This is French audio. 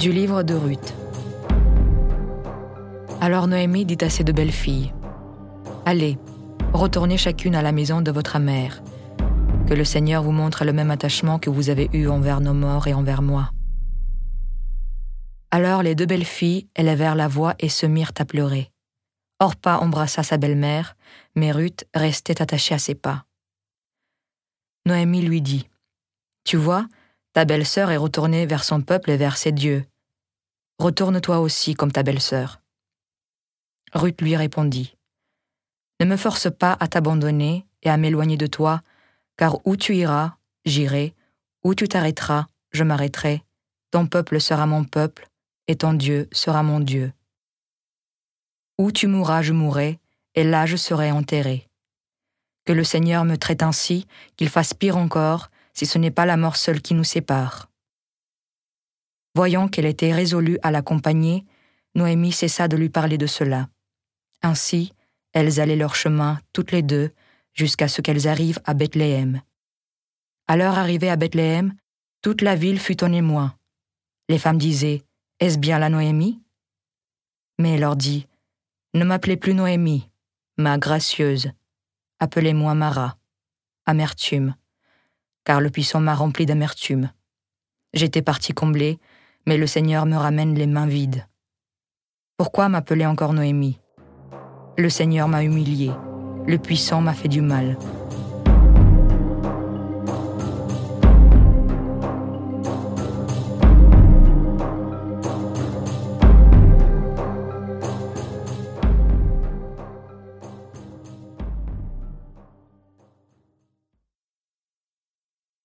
Du livre de Ruth. Alors Noémie dit à ses deux belles filles Allez, retournez chacune à la maison de votre mère. Que le Seigneur vous montre le même attachement que vous avez eu envers nos morts et envers moi. Alors les deux belles filles élevèrent la voix et se mirent à pleurer. Orpa embrassa sa belle-mère, mais Ruth restait attachée à ses pas. Noémie lui dit Tu vois, ta belle-sœur est retournée vers son peuple et vers ses dieux. Retourne-toi aussi comme ta belle-sœur. Ruth lui répondit Ne me force pas à t'abandonner et à m'éloigner de toi, car où tu iras, j'irai, où tu t'arrêteras, je m'arrêterai, ton peuple sera mon peuple, et ton Dieu sera mon Dieu. Où tu mourras, je mourrai, et là je serai enterré. Que le Seigneur me traite ainsi, qu'il fasse pire encore, si ce n'est pas la mort seule qui nous sépare. Voyant qu'elle était résolue à l'accompagner, Noémie cessa de lui parler de cela. Ainsi, elles allaient leur chemin, toutes les deux, jusqu'à ce qu'elles arrivent à Bethléem. À leur arrivée à Bethléem, toute la ville fut en émoi. Les femmes disaient Est-ce bien la Noémie? Mais elle leur dit Ne m'appelez plus Noémie, ma gracieuse. Appelez-moi Mara, amertume, car le puissant m'a rempli d'amertume. J'étais partie comblée, mais le Seigneur me ramène les mains vides. Pourquoi m'appeler encore Noémie? Le Seigneur m'a humiliée, le puissant m'a fait du mal.